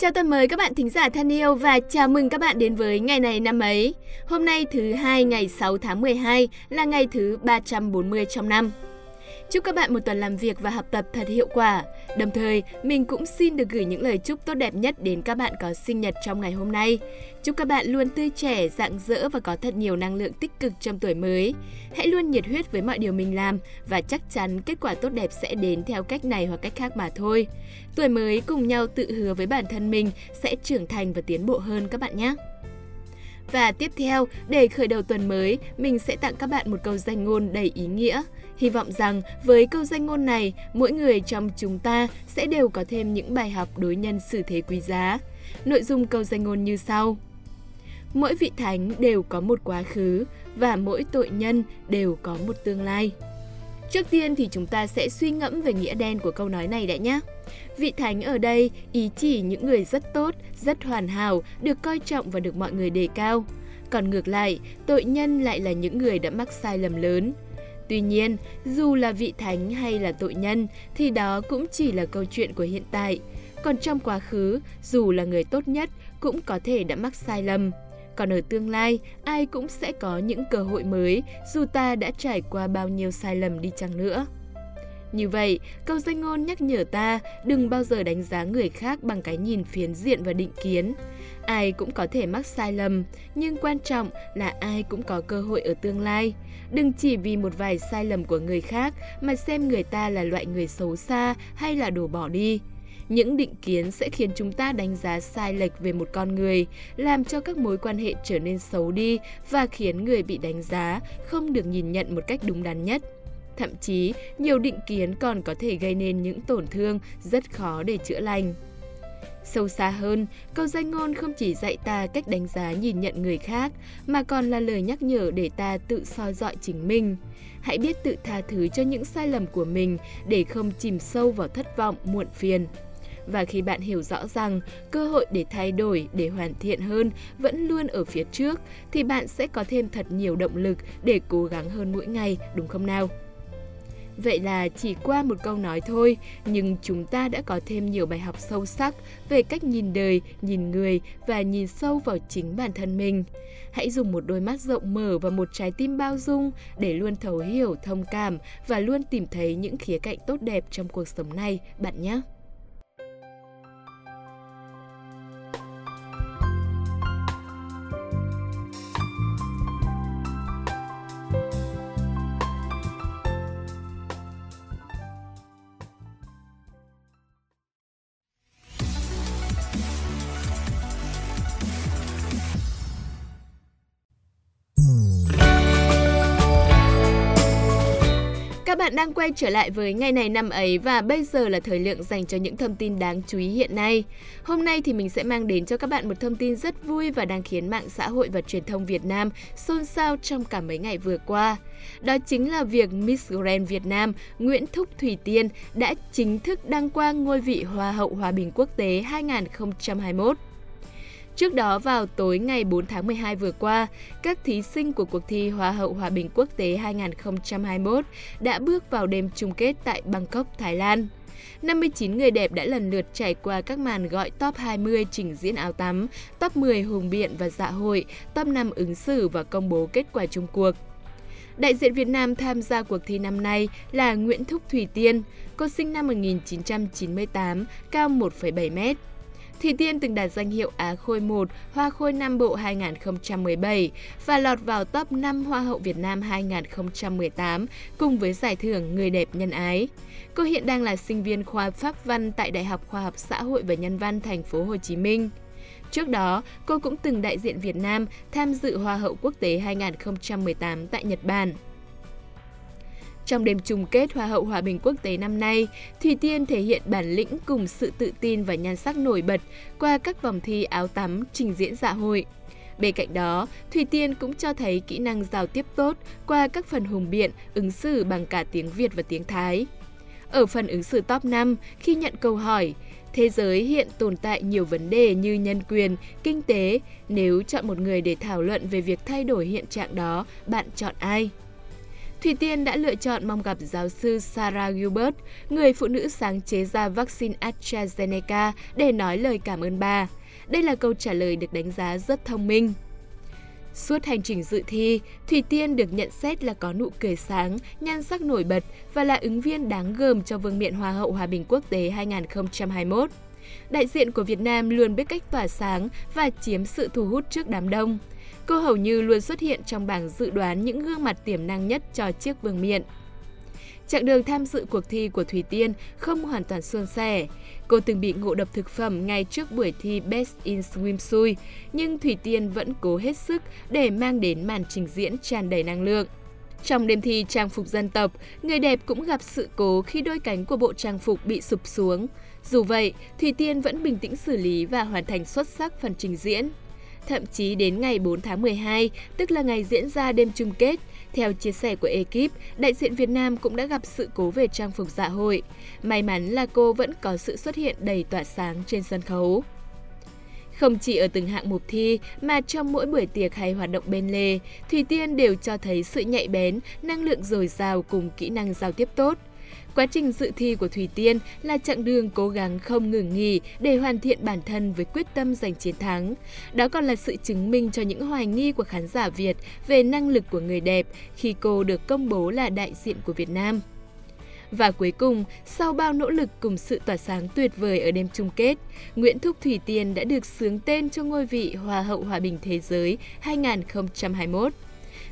Chào tuần mới các bạn thính giả thân yêu và chào mừng các bạn đến với ngày này năm ấy. Hôm nay thứ hai ngày 6 tháng 12 là ngày thứ 340 trong năm. Chúc các bạn một tuần làm việc và học tập thật hiệu quả. Đồng thời, mình cũng xin được gửi những lời chúc tốt đẹp nhất đến các bạn có sinh nhật trong ngày hôm nay. Chúc các bạn luôn tươi trẻ, rạng rỡ và có thật nhiều năng lượng tích cực trong tuổi mới. Hãy luôn nhiệt huyết với mọi điều mình làm và chắc chắn kết quả tốt đẹp sẽ đến theo cách này hoặc cách khác mà thôi. Tuổi mới cùng nhau tự hứa với bản thân mình sẽ trưởng thành và tiến bộ hơn các bạn nhé. Và tiếp theo, để khởi đầu tuần mới, mình sẽ tặng các bạn một câu danh ngôn đầy ý nghĩa. Hy vọng rằng với câu danh ngôn này, mỗi người trong chúng ta sẽ đều có thêm những bài học đối nhân xử thế quý giá. Nội dung câu danh ngôn như sau. Mỗi vị thánh đều có một quá khứ và mỗi tội nhân đều có một tương lai. Trước tiên thì chúng ta sẽ suy ngẫm về nghĩa đen của câu nói này đã nhé. Vị thánh ở đây ý chỉ những người rất tốt, rất hoàn hảo, được coi trọng và được mọi người đề cao. Còn ngược lại, tội nhân lại là những người đã mắc sai lầm lớn. Tuy nhiên, dù là vị thánh hay là tội nhân thì đó cũng chỉ là câu chuyện của hiện tại. Còn trong quá khứ, dù là người tốt nhất cũng có thể đã mắc sai lầm. Còn ở tương lai, ai cũng sẽ có những cơ hội mới dù ta đã trải qua bao nhiêu sai lầm đi chăng nữa. Như vậy, câu danh ngôn nhắc nhở ta đừng bao giờ đánh giá người khác bằng cái nhìn phiến diện và định kiến. Ai cũng có thể mắc sai lầm, nhưng quan trọng là ai cũng có cơ hội ở tương lai. Đừng chỉ vì một vài sai lầm của người khác mà xem người ta là loại người xấu xa hay là đổ bỏ đi. Những định kiến sẽ khiến chúng ta đánh giá sai lệch về một con người, làm cho các mối quan hệ trở nên xấu đi và khiến người bị đánh giá không được nhìn nhận một cách đúng đắn nhất. Thậm chí, nhiều định kiến còn có thể gây nên những tổn thương rất khó để chữa lành. Sâu xa hơn, câu danh ngôn không chỉ dạy ta cách đánh giá nhìn nhận người khác, mà còn là lời nhắc nhở để ta tự soi dọi chính mình. Hãy biết tự tha thứ cho những sai lầm của mình để không chìm sâu vào thất vọng, muộn phiền. Và khi bạn hiểu rõ rằng cơ hội để thay đổi, để hoàn thiện hơn vẫn luôn ở phía trước, thì bạn sẽ có thêm thật nhiều động lực để cố gắng hơn mỗi ngày, đúng không nào? Vậy là chỉ qua một câu nói thôi, nhưng chúng ta đã có thêm nhiều bài học sâu sắc về cách nhìn đời, nhìn người và nhìn sâu vào chính bản thân mình. Hãy dùng một đôi mắt rộng mở và một trái tim bao dung để luôn thấu hiểu, thông cảm và luôn tìm thấy những khía cạnh tốt đẹp trong cuộc sống này, bạn nhé. Các bạn đang quay trở lại với ngày này năm ấy và bây giờ là thời lượng dành cho những thông tin đáng chú ý hiện nay. Hôm nay thì mình sẽ mang đến cho các bạn một thông tin rất vui và đang khiến mạng xã hội và truyền thông Việt Nam xôn xao trong cả mấy ngày vừa qua. Đó chính là việc Miss Grand Việt Nam, Nguyễn Thúc Thủy Tiên, đã chính thức đăng quang ngôi vị Hoa hậu Hòa bình quốc tế 2021. Trước đó vào tối ngày 4 tháng 12 vừa qua, các thí sinh của cuộc thi Hoa hậu Hòa bình quốc tế 2021 đã bước vào đêm chung kết tại Bangkok, Thái Lan. 59 người đẹp đã lần lượt trải qua các màn gọi top 20 trình diễn áo tắm, top 10 hùng biện và dạ hội, top 5 ứng xử và công bố kết quả chung cuộc. Đại diện Việt Nam tham gia cuộc thi năm nay là Nguyễn Thúc Thủy Tiên, cô sinh năm 1998, cao 1,7 mét. Thủy Tiên từng đạt danh hiệu Á Khôi 1 Hoa Khôi Nam Bộ 2017 và lọt vào top 5 Hoa hậu Việt Nam 2018 cùng với giải thưởng Người đẹp nhân ái. Cô hiện đang là sinh viên khoa Pháp văn tại Đại học Khoa học Xã hội và Nhân văn thành phố Hồ Chí Minh. Trước đó, cô cũng từng đại diện Việt Nam tham dự Hoa hậu quốc tế 2018 tại Nhật Bản. Trong đêm chung kết Hoa hậu Hòa bình quốc tế năm nay, Thùy Tiên thể hiện bản lĩnh cùng sự tự tin và nhan sắc nổi bật qua các vòng thi áo tắm, trình diễn dạ hội. Bên cạnh đó, Thùy Tiên cũng cho thấy kỹ năng giao tiếp tốt qua các phần hùng biện, ứng xử bằng cả tiếng Việt và tiếng Thái. Ở phần ứng xử top 5, khi nhận câu hỏi, thế giới hiện tồn tại nhiều vấn đề như nhân quyền, kinh tế, nếu chọn một người để thảo luận về việc thay đổi hiện trạng đó, bạn chọn ai? Thủy Tiên đã lựa chọn mong gặp giáo sư Sarah Gilbert, người phụ nữ sáng chế ra vaccine AstraZeneca để nói lời cảm ơn bà. Đây là câu trả lời được đánh giá rất thông minh. Suốt hành trình dự thi, Thủy Tiên được nhận xét là có nụ cười sáng, nhan sắc nổi bật và là ứng viên đáng gờm cho Vương miện Hoa hậu Hòa bình Quốc tế 2021. Đại diện của Việt Nam luôn biết cách tỏa sáng và chiếm sự thu hút trước đám đông. Cô hầu như luôn xuất hiện trong bảng dự đoán những gương mặt tiềm năng nhất cho chiếc vương miện. Chặng đường tham dự cuộc thi của Thủy Tiên không hoàn toàn suôn sẻ. Cô từng bị ngộ độc thực phẩm ngay trước buổi thi Best in Swimsuit, nhưng Thủy Tiên vẫn cố hết sức để mang đến màn trình diễn tràn đầy năng lượng. Trong đêm thi trang phục dân tộc, người đẹp cũng gặp sự cố khi đôi cánh của bộ trang phục bị sụp xuống. Dù vậy, Thủy Tiên vẫn bình tĩnh xử lý và hoàn thành xuất sắc phần trình diễn. Thậm chí đến ngày 4 tháng 12, tức là ngày diễn ra đêm chung kết, theo chia sẻ của ekip, đại diện Việt Nam cũng đã gặp sự cố về trang phục dạ hội. May mắn là cô vẫn có sự xuất hiện đầy tỏa sáng trên sân khấu. Không chỉ ở từng hạng mục thi mà trong mỗi buổi tiệc hay hoạt động bên lề, Thùy Tiên đều cho thấy sự nhạy bén, năng lượng dồi dào cùng kỹ năng giao tiếp tốt. Quá trình dự thi của Thủy Tiên là chặng đường cố gắng không ngừng nghỉ để hoàn thiện bản thân với quyết tâm giành chiến thắng. Đó còn là sự chứng minh cho những hoài nghi của khán giả Việt về năng lực của người đẹp khi cô được công bố là đại diện của Việt Nam. Và cuối cùng, sau bao nỗ lực cùng sự tỏa sáng tuyệt vời ở đêm chung kết, Nguyễn Thúc Thủy Tiên đã được sướng tên cho ngôi vị Hoa hậu Hòa bình Thế giới 2021.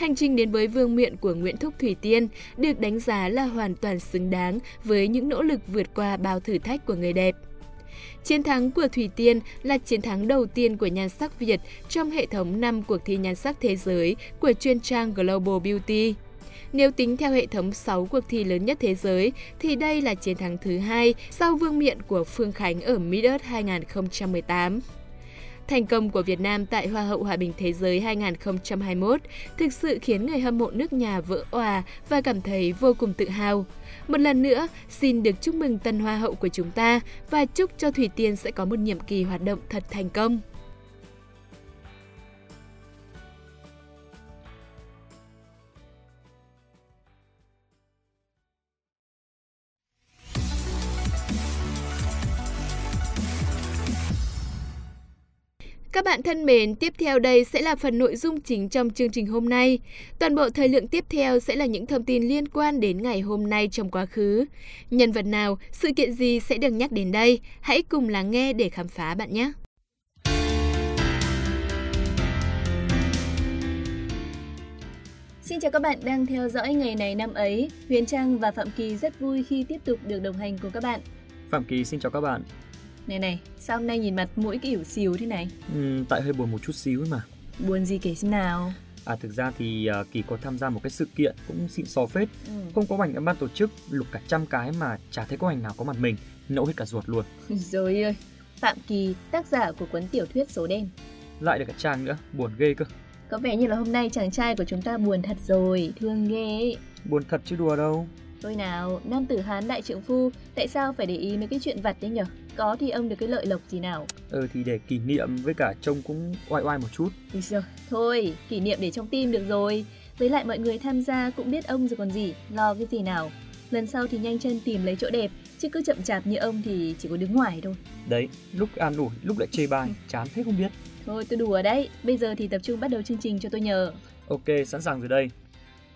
Hành trình đến với vương miện của Nguyễn Thúc Thủy Tiên được đánh giá là hoàn toàn xứng đáng với những nỗ lực vượt qua bao thử thách của người đẹp. Chiến thắng của Thủy Tiên là chiến thắng đầu tiên của nhan sắc Việt trong hệ thống 5 cuộc thi nhan sắc thế giới của chuyên trang Global Beauty. Nếu tính theo hệ thống 6 cuộc thi lớn nhất thế giới, thì đây là chiến thắng thứ hai sau vương miện của Phương Khánh ở Midas 2018. Thành công của Việt Nam tại Hoa hậu Hòa bình Thế giới 2021 thực sự khiến người hâm mộ nước nhà vỡ òa và cảm thấy vô cùng tự hào. Một lần nữa, xin được chúc mừng tân Hoa hậu của chúng ta và chúc cho Thủy Tiên sẽ có một nhiệm kỳ hoạt động thật thành công. Các bạn thân mến, tiếp theo đây sẽ là phần nội dung chính trong chương trình hôm nay. Toàn bộ thời lượng tiếp theo sẽ là những thông tin liên quan đến ngày hôm nay trong quá khứ. Nhân vật nào, sự kiện gì sẽ được nhắc đến đây? Hãy cùng lắng nghe để khám phá bạn nhé! Xin chào các bạn đang theo dõi ngày này năm ấy. Huyền Trang và Phạm Kỳ rất vui khi tiếp tục được đồng hành cùng các bạn. Phạm Kỳ xin chào các bạn. Này này, sao hôm nay nhìn mặt mũi kiểu xíu thế này? Ừ, tại hơi buồn một chút xíu mà. Buồn gì kể xem nào? À thực ra thì uh, Kỳ có tham gia một cái sự kiện cũng xịn xò phết. Ừ. Không có ảnh ban tổ chức lục cả trăm cái mà chả thấy có ảnh nào có mặt mình, nẫu hết cả ruột luôn. Rồi ơi, Phạm Kỳ, tác giả của cuốn tiểu thuyết số đen. Lại được cả trang nữa, buồn ghê cơ. Có vẻ như là hôm nay chàng trai của chúng ta buồn thật rồi, thương ghê. Buồn thật chứ đùa đâu. Thôi nào, nam tử Hán đại trượng phu, tại sao phải để ý mấy cái chuyện vặt đấy nhở? Có thì ông được cái lợi lộc gì nào? Ừ thì để kỷ niệm với cả trông cũng oai oai một chút. Thì giờ, thôi, kỷ niệm để trong tim được rồi. Với lại mọi người tham gia cũng biết ông rồi còn gì, lo cái gì nào. Lần sau thì nhanh chân tìm lấy chỗ đẹp, chứ cứ chậm chạp như ông thì chỉ có đứng ngoài thôi. Đấy, lúc an ủi, lúc lại chê bai, chán thế không biết. Thôi tôi đùa đấy, bây giờ thì tập trung bắt đầu chương trình cho tôi nhờ. Ok, sẵn sàng rồi đây.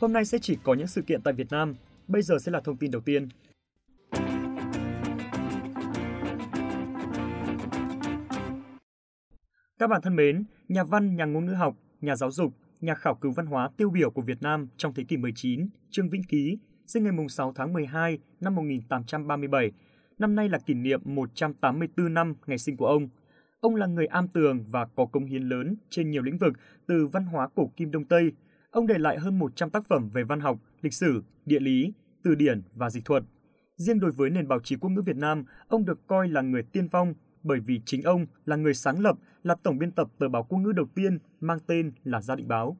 Hôm nay sẽ chỉ có những sự kiện tại Việt Nam, Bây giờ sẽ là thông tin đầu tiên. Các bạn thân mến, nhà văn, nhà ngôn ngữ học, nhà giáo dục, nhà khảo cứu văn hóa tiêu biểu của Việt Nam trong thế kỷ 19, Trương Vĩnh Ký, sinh ngày 6 tháng 12 năm 1837. Năm nay là kỷ niệm 184 năm ngày sinh của ông. Ông là người am tường và có công hiến lớn trên nhiều lĩnh vực từ văn hóa cổ kim Đông Tây. Ông để lại hơn 100 tác phẩm về văn học, lịch sử, địa lý, từ điển và dịch thuật. Riêng đối với nền báo chí quốc ngữ Việt Nam, ông được coi là người tiên phong bởi vì chính ông là người sáng lập, là tổng biên tập tờ báo quốc ngữ đầu tiên mang tên là Gia định báo.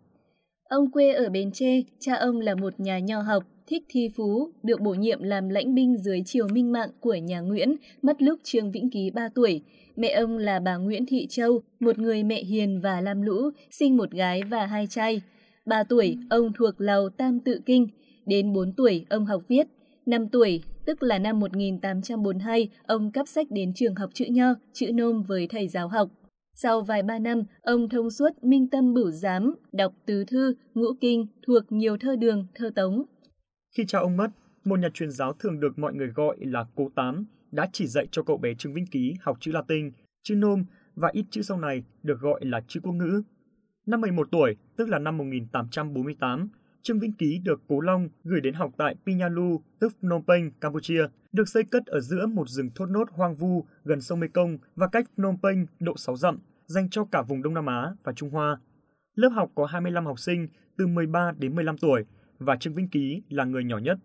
Ông quê ở Bến Tre, cha ông là một nhà nho học, thích thi phú, được bổ nhiệm làm lãnh binh dưới triều minh mạng của nhà Nguyễn, mất lúc Trương Vĩnh Ký 3 tuổi. Mẹ ông là bà Nguyễn Thị Châu, một người mẹ hiền và lam lũ, sinh một gái và hai trai. 3 tuổi, ông thuộc lầu Tam Tự Kinh. đến 4 tuổi ông học viết, 5 tuổi, tức là năm 1842, ông cắp sách đến trường học chữ nho, chữ nôm với thầy giáo học. Sau vài ba năm, ông thông suốt minh tâm bửu giám, đọc tứ thư, ngũ kinh, thuộc nhiều thơ đường, thơ tống. Khi cha ông mất, một nhà truyền giáo thường được mọi người gọi là Cố Tám đã chỉ dạy cho cậu bé Trương Vĩnh Ký học chữ Latin, chữ nôm và ít chữ sau này được gọi là chữ quốc ngữ. Năm 11 tuổi, tức là năm 1848, Trương Vĩnh Ký được Cố Long gửi đến học tại Pinalu, tức Phnom Penh, Campuchia, được xây cất ở giữa một rừng thốt nốt hoang vu gần sông Mekong và cách Phnom Penh độ 6 dặm, dành cho cả vùng Đông Nam Á và Trung Hoa. Lớp học có 25 học sinh từ 13 đến 15 tuổi và Trương Vĩnh Ký là người nhỏ nhất.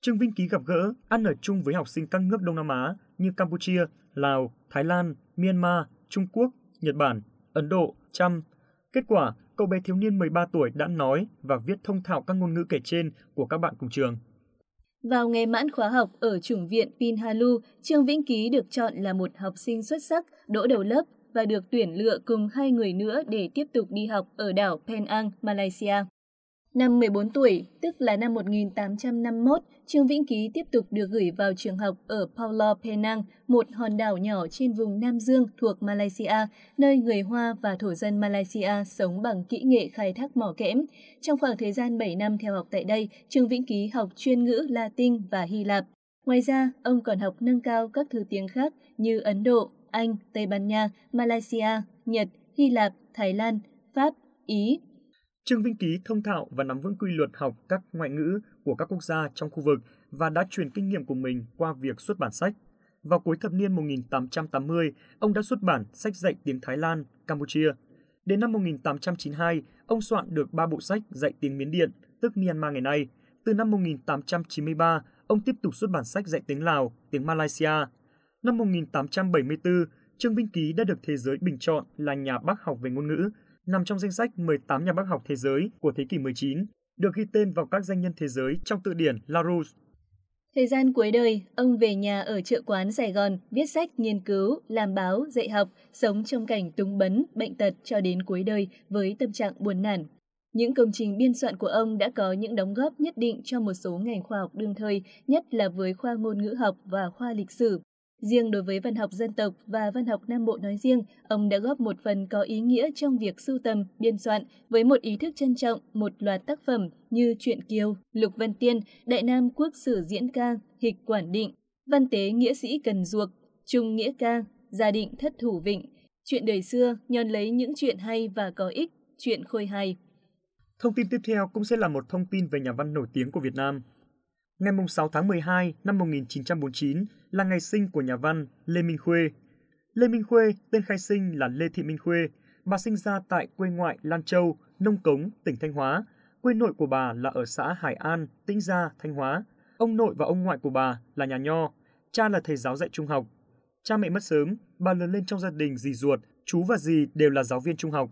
Trương Vĩnh Ký gặp gỡ, ăn ở chung với học sinh các nước Đông Nam Á như Campuchia, Lào, Thái Lan, Myanmar, Trung Quốc, Nhật Bản, Ấn Độ, Chăm. Kết quả, cậu bé thiếu niên 13 tuổi đã nói và viết thông thạo các ngôn ngữ kể trên của các bạn cùng trường. Vào ngày mãn khóa học ở chủng viện Pinhalu, Trương Vĩnh Ký được chọn là một học sinh xuất sắc, đỗ đầu lớp và được tuyển lựa cùng hai người nữa để tiếp tục đi học ở đảo Penang, Malaysia. Năm 14 tuổi, tức là năm 1851, Trương Vĩnh Ký tiếp tục được gửi vào trường học ở Paulo Penang, một hòn đảo nhỏ trên vùng Nam Dương thuộc Malaysia, nơi người Hoa và thổ dân Malaysia sống bằng kỹ nghệ khai thác mỏ kẽm. Trong khoảng thời gian 7 năm theo học tại đây, Trương Vĩnh Ký học chuyên ngữ Latin và Hy Lạp. Ngoài ra, ông còn học nâng cao các thứ tiếng khác như Ấn Độ, Anh, Tây Ban Nha, Malaysia, Nhật, Hy Lạp, Thái Lan, Pháp, Ý, Trương Vinh Ký thông thạo và nắm vững quy luật học các ngoại ngữ của các quốc gia trong khu vực và đã truyền kinh nghiệm của mình qua việc xuất bản sách. Vào cuối thập niên 1880, ông đã xuất bản sách dạy tiếng Thái Lan, Campuchia. Đến năm 1892, ông soạn được 3 bộ sách dạy tiếng Miến Điện, tức Myanmar ngày nay. Từ năm 1893, ông tiếp tục xuất bản sách dạy tiếng Lào, tiếng Malaysia. Năm 1874, Trương Vinh Ký đã được thế giới bình chọn là nhà bác học về ngôn ngữ nằm trong danh sách 18 nhà bác học thế giới của thế kỷ 19, được ghi tên vào các danh nhân thế giới trong tự điển Larousse. Thời gian cuối đời, ông về nhà ở chợ quán Sài Gòn, viết sách, nghiên cứu, làm báo, dạy học, sống trong cảnh túng bấn, bệnh tật cho đến cuối đời với tâm trạng buồn nản. Những công trình biên soạn của ông đã có những đóng góp nhất định cho một số ngành khoa học đương thời, nhất là với khoa ngôn ngữ học và khoa lịch sử. Riêng đối với văn học dân tộc và văn học Nam Bộ nói riêng, ông đã góp một phần có ý nghĩa trong việc sưu tầm, biên soạn với một ý thức trân trọng một loạt tác phẩm như Truyện Kiều, Lục Văn Tiên, Đại Nam Quốc sử diễn ca, Hịch Quản Định, Văn tế Nghĩa sĩ Cần Duộc, Trung Nghĩa ca, Gia định Thất Thủ Vịnh, Chuyện đời xưa nhon lấy những chuyện hay và có ích, chuyện khôi hài. Thông tin tiếp theo cũng sẽ là một thông tin về nhà văn nổi tiếng của Việt Nam. Ngày 6 tháng 12 năm 1949, là ngày sinh của nhà văn Lê Minh Khuê. Lê Minh Khuê, tên khai sinh là Lê Thị Minh Khuê. Bà sinh ra tại quê ngoại Lan Châu, Nông Cống, tỉnh Thanh Hóa. Quê nội của bà là ở xã Hải An, Tĩnh Gia, Thanh Hóa. Ông nội và ông ngoại của bà là nhà nho. Cha là thầy giáo dạy trung học. Cha mẹ mất sớm, bà lớn lên trong gia đình dì ruột, chú và dì đều là giáo viên trung học.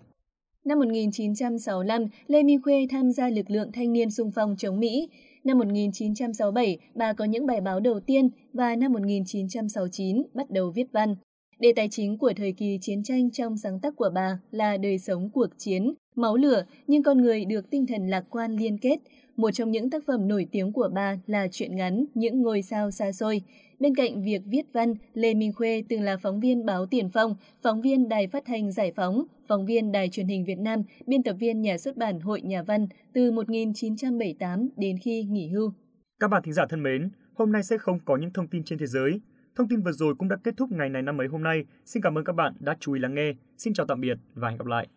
Năm 1965, Lê Minh Khuê tham gia lực lượng thanh niên sung phong chống Mỹ. Năm 1967, bà có những bài báo đầu tiên và năm 1969 bắt đầu viết văn. Đề tài chính của thời kỳ chiến tranh trong sáng tác của bà là đời sống cuộc chiến, máu lửa nhưng con người được tinh thần lạc quan liên kết. Một trong những tác phẩm nổi tiếng của bà là truyện ngắn Những ngôi sao xa xôi. Bên cạnh việc viết văn, Lê Minh Khuê từng là phóng viên báo Tiền Phong, phóng viên đài phát thanh Giải phóng, phóng viên đài truyền hình Việt Nam, biên tập viên nhà xuất bản Hội Nhà văn từ 1978 đến khi nghỉ hưu. Các bạn thính giả thân mến, hôm nay sẽ không có những thông tin trên thế giới. Thông tin vừa rồi cũng đã kết thúc ngày này năm ấy hôm nay. Xin cảm ơn các bạn đã chú ý lắng nghe. Xin chào tạm biệt và hẹn gặp lại.